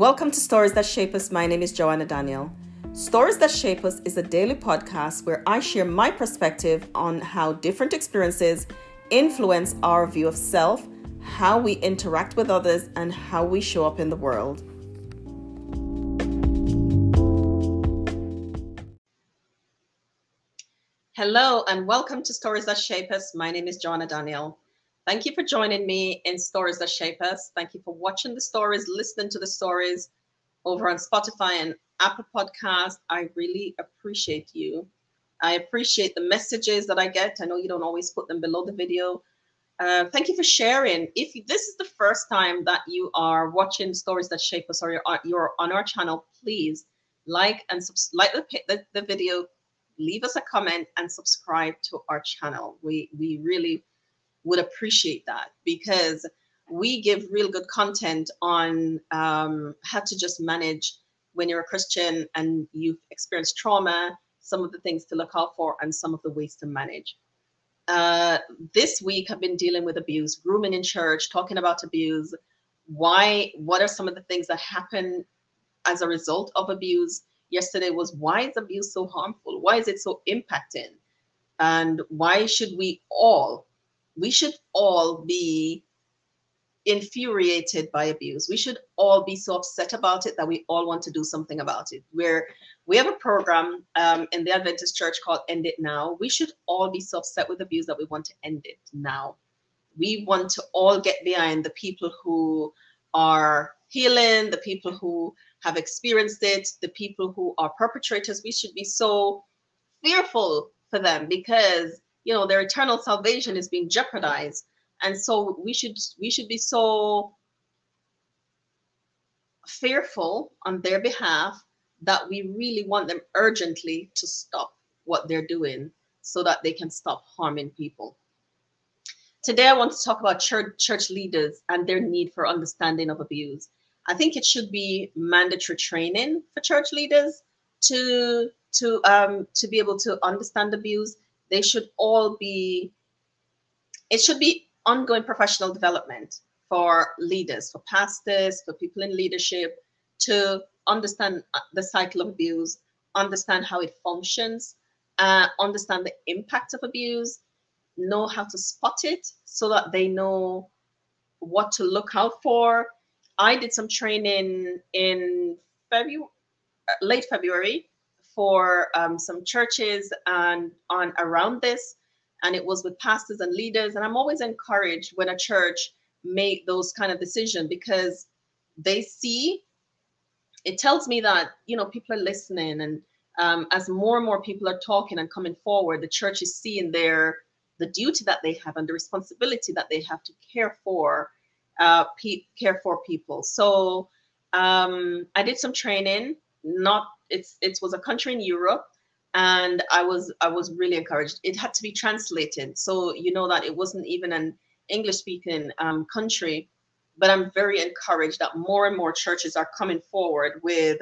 Welcome to Stories That Shape Us. My name is Joanna Daniel. Stories That Shape Us is a daily podcast where I share my perspective on how different experiences influence our view of self, how we interact with others, and how we show up in the world. Hello, and welcome to Stories That Shape Us. My name is Joanna Daniel. Thank you for joining me in Stories That Shape Us. Thank you for watching the stories, listening to the stories over on Spotify and Apple Podcast. I really appreciate you. I appreciate the messages that I get. I know you don't always put them below the video. Uh, thank you for sharing. If this is the first time that you are watching Stories That Shape Us or you're, you're on our channel, please like and subs- like the, the, the video, leave us a comment and subscribe to our channel. We we really would appreciate that because we give real good content on um, how to just manage when you're a Christian and you've experienced trauma, some of the things to look out for, and some of the ways to manage. Uh, this week, I've been dealing with abuse, grooming in church, talking about abuse. Why? What are some of the things that happen as a result of abuse? Yesterday was why is abuse so harmful? Why is it so impacting? And why should we all we should all be infuriated by abuse. We should all be so upset about it that we all want to do something about it. Where we have a program um, in the Adventist Church called End It Now. We should all be so upset with abuse that we want to end it now. We want to all get behind the people who are healing, the people who have experienced it, the people who are perpetrators. We should be so fearful for them because you know their eternal salvation is being jeopardized. And so we should we should be so fearful on their behalf that we really want them urgently to stop what they're doing so that they can stop harming people. Today i want to talk about church church leaders and their need for understanding of abuse. I think it should be mandatory training for church leaders to to um to be able to understand abuse they should all be it should be ongoing professional development for leaders for pastors for people in leadership to understand uh, the cycle of abuse understand how it functions uh, understand the impact of abuse know how to spot it so that they know what to look out for. I did some training in february uh, late february for um, some churches and on around this and it was with pastors and leaders and i'm always encouraged when a church made those kind of decisions because they see it tells me that you know people are listening and um, as more and more people are talking and coming forward the church is seeing their the duty that they have and the responsibility that they have to care for uh, pe- care for people. So um, i did some training not it's it was a country in Europe and I was I was really encouraged. It had to be translated, so you know that it wasn't even an English speaking um, country. But I'm very encouraged that more and more churches are coming forward with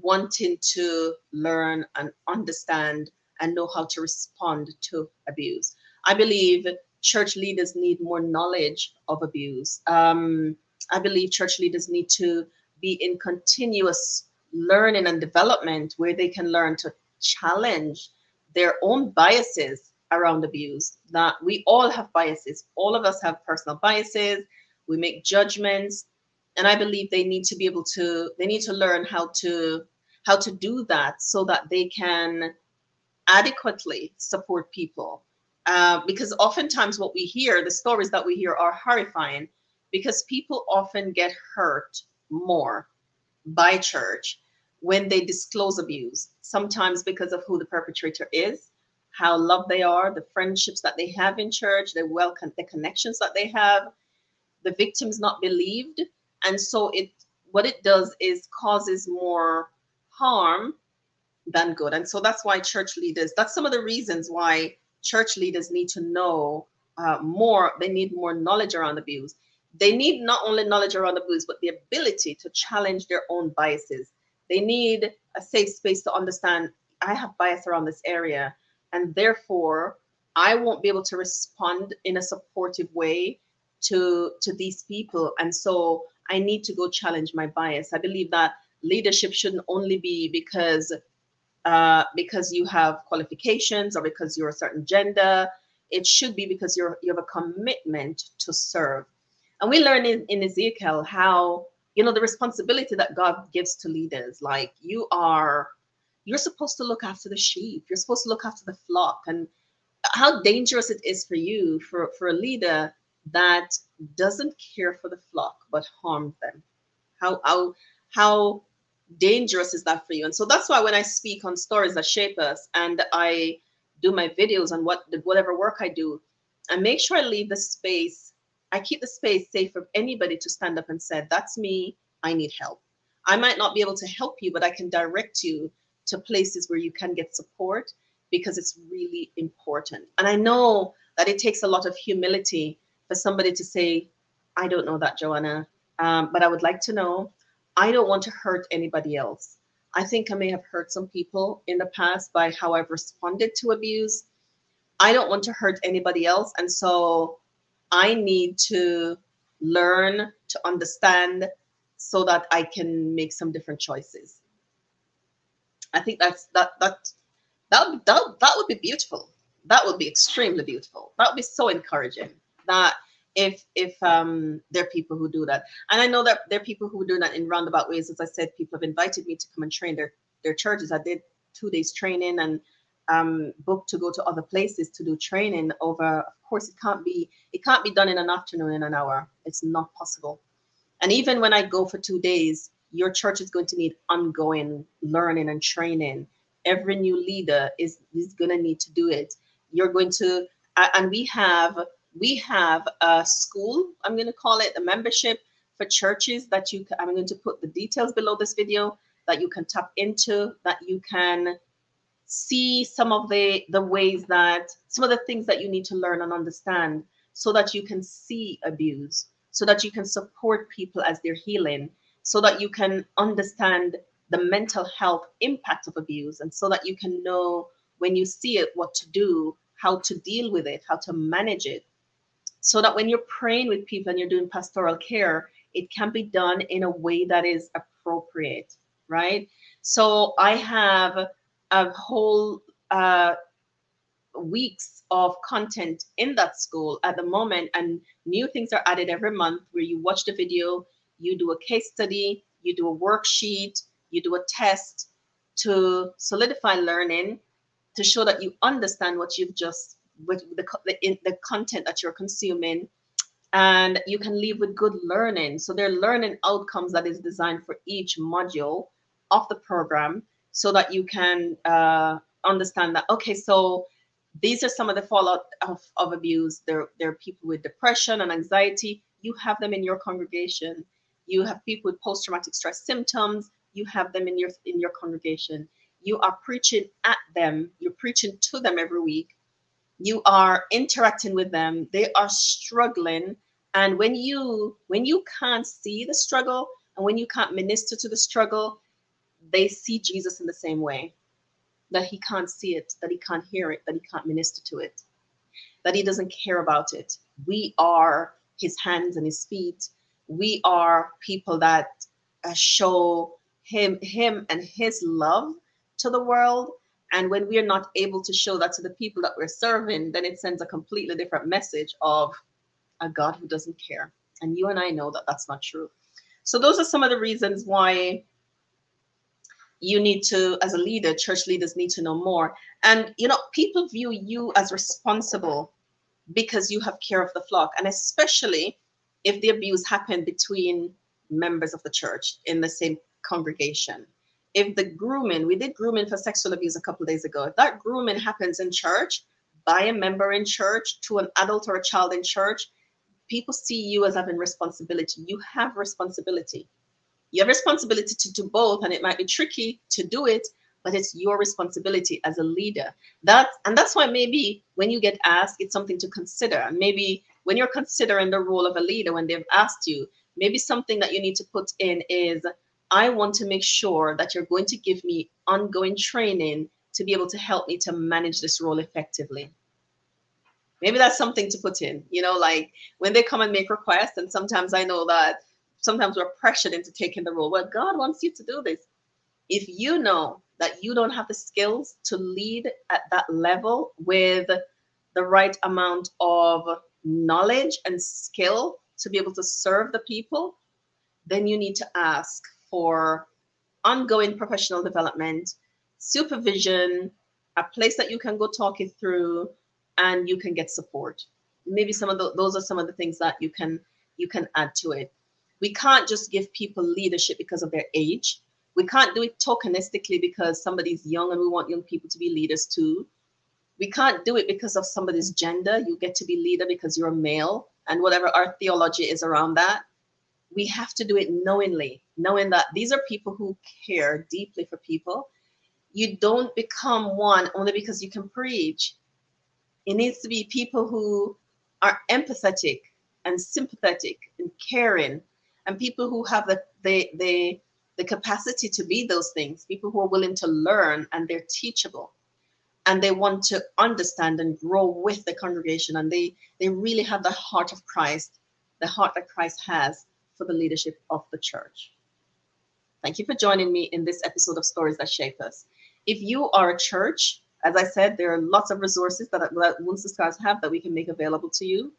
wanting to learn and understand and know how to respond to abuse. I believe church leaders need more knowledge of abuse. Um, I believe church leaders need to be in continuous learning and development where they can learn to challenge their own biases around abuse. That we all have biases. All of us have personal biases. We make judgments. And i believe they need to be able to they need to learn how to how to do that so that they can adequately support people. Uh, because oftentimes what we hear the stories that we hear are horrifying because people often get hurt more by church when they disclose abuse, sometimes because of who the perpetrator is, how loved they are, the friendships that they have in church, the welcome, the connections that they have, the victims not believed. And so it what it does is causes more harm than good. And so that's why church leaders, that's some of the reasons why church leaders need to know uh, more, they need more knowledge around abuse. They need not only knowledge around abuse, but the ability to challenge their own biases they need a safe space to understand I have bias around this area, and therefore I won't be able to respond in a supportive way to to these people. And so I need to go challenge my bias. I believe that leadership shouldn't only be because uh, because you have qualifications or because you're a certain gender. It should be because you're you have a commitment to serve. And we learn in, in Ezekiel how you know the responsibility that God gives to leaders. Like you are, you're supposed to look after the sheep. You're supposed to look after the flock, and how dangerous it is for you for for a leader that doesn't care for the flock but harms them. How how how dangerous is that for you? And so that's why when I speak on stories that shape us, and I do my videos on what whatever work I do, I make sure I leave the space I keep the space safe for anybody to stand up and say, That's me, I need help. I might not be able to help you, but I can direct you to places where you can get support because it's really important. And I know that it takes a lot of humility for somebody to say, I don't know that, Joanna, um, but I would like to know. I don't want to hurt anybody else. I think I may have hurt some people in the past by how I've responded to abuse. I don't want to hurt anybody else. And so I need to learn to understand so that I can make some different choices. I think that's that that that that, that would be beautiful. That would be extremely beautiful. That would be so encouraging. That if if um there are people who do that, and I know that there are people who do that in roundabout ways. As I said, people have invited me to come and train their their churches. I did two days training and um, booked to go to other places to do training over of course it can't be it can't be done in an afternoon in an hour. It's not possible. And even when i go for two days your church is going to need ongoing learning and training. Every new leader is is going to need to do it. You're going to and we have we have a school i'm going to call it a membership for churches that you i'm going to put the details below this video that you can tap into that you can see some of the the ways that some of the things that you need to learn and understand so that you can see abuse so that you can support people as they're healing so that you can understand the mental health impact of abuse and so that you can know when you see it what to do how to deal with it how to manage it. So that when you're praying with people and you're doing pastoral care it can be done in a way that is appropriate right? So i have a whole uh, weeks of content in that school at the moment and new things are added every month where you watch the video you do a case study you do a worksheet you do a test to solidify learning to show that you understand what you've just with the, the, the content that you're consuming and you can leave with good learning. So there are learning outcomes that is designed for each module of the program so that you can uh, understand that okay so these are some of the fallout of, of abuse. There, there are people with depression and anxiety. You have them in your congregation. You have people with post-traumatic stress symptoms. You have them in your in your congregation. You are preaching at them. You're preaching to them every week. You are interacting with them. They are struggling. And when you when you can't see the struggle and when you can't minister to the struggle they see Jesus in the same way that he can't see it, that he can't hear it, that he can't minister to it, that he doesn't care about it. We are his hands and his feet. We are people that uh, show him him and his love to the world and when we are not able to show that to the people that we're serving then it sends a completely different message of a god who doesn't care and you and i know that that's not true so those are some of the reasons why you need to as a leader church leaders need to know more. And you know people view you as responsible because you have care of the flock and especially if the abuse happened between members of the church in the same congregation. If the grooming we did grooming for sexual abuse a couple days ago. If that grooming happens in church by a member in church to an adult or a child in church people see you as having responsibility. You have responsibility you have responsibility to do both, and it might be tricky to do it, but it's your responsibility as a leader. That and that's why maybe when you get asked, it's something to consider. And maybe when you're considering the role of a leader, when they've asked you, maybe something that you need to put in is I want to make sure that you're going to give me ongoing training to be able to help me to manage this role effectively. Maybe that's something to put in, you know, like when they come and make requests, and sometimes I know that sometimes we're pressured into taking the role. Well, God wants you to do this. If you know that you don't have the skills to lead at that level with the right amount of knowledge and skill to be able to serve the people, then you need to ask for ongoing professional development, supervision, a place that you can go talk it through, and you can get support. Maybe some of the, those are some of the things that you can you can add to it. We can't just give people leadership because of their age. We can't do it tokenistically because somebody's young and we want young people to be leaders too. We can't do it because of somebody's gender. You get to be leader because you're a male and whatever our theology is around that. We have to do it knowingly, knowing that these are people who care deeply for people. You don't become one only because you can preach. It needs to be people who are empathetic and sympathetic and caring and people who have the the the, the capacity to be those things people who are willing to learn and they're teachable. And they want to understand and grow with the congregation. And they they really have the heart of christ the heart that christ has for the leadership of the church. Thank you for joining me in this episode of stories that shape us. If you are a church as i said there are lots of resources that, that Wounds to Scars have that we can make available to you.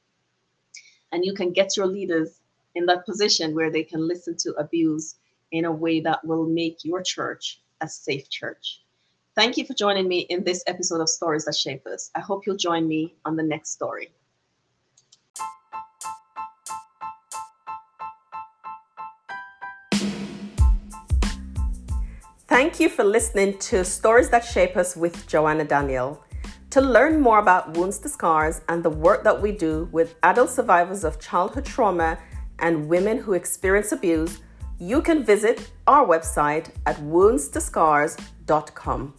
And you can get your leaders in that position where they can listen to abuse in a way that will make your church a safe church. Thank you for joining me in this episode of Stories That Shape Us. I hope you'll join me on the next story. Thank you for listening to Stories That Shape Us with Joanna Daniel. To learn more about Wounds to Scars and the work that we do with adult survivors of childhood trauma and women who experience abuse, you can visit our website at woundstoscars.com.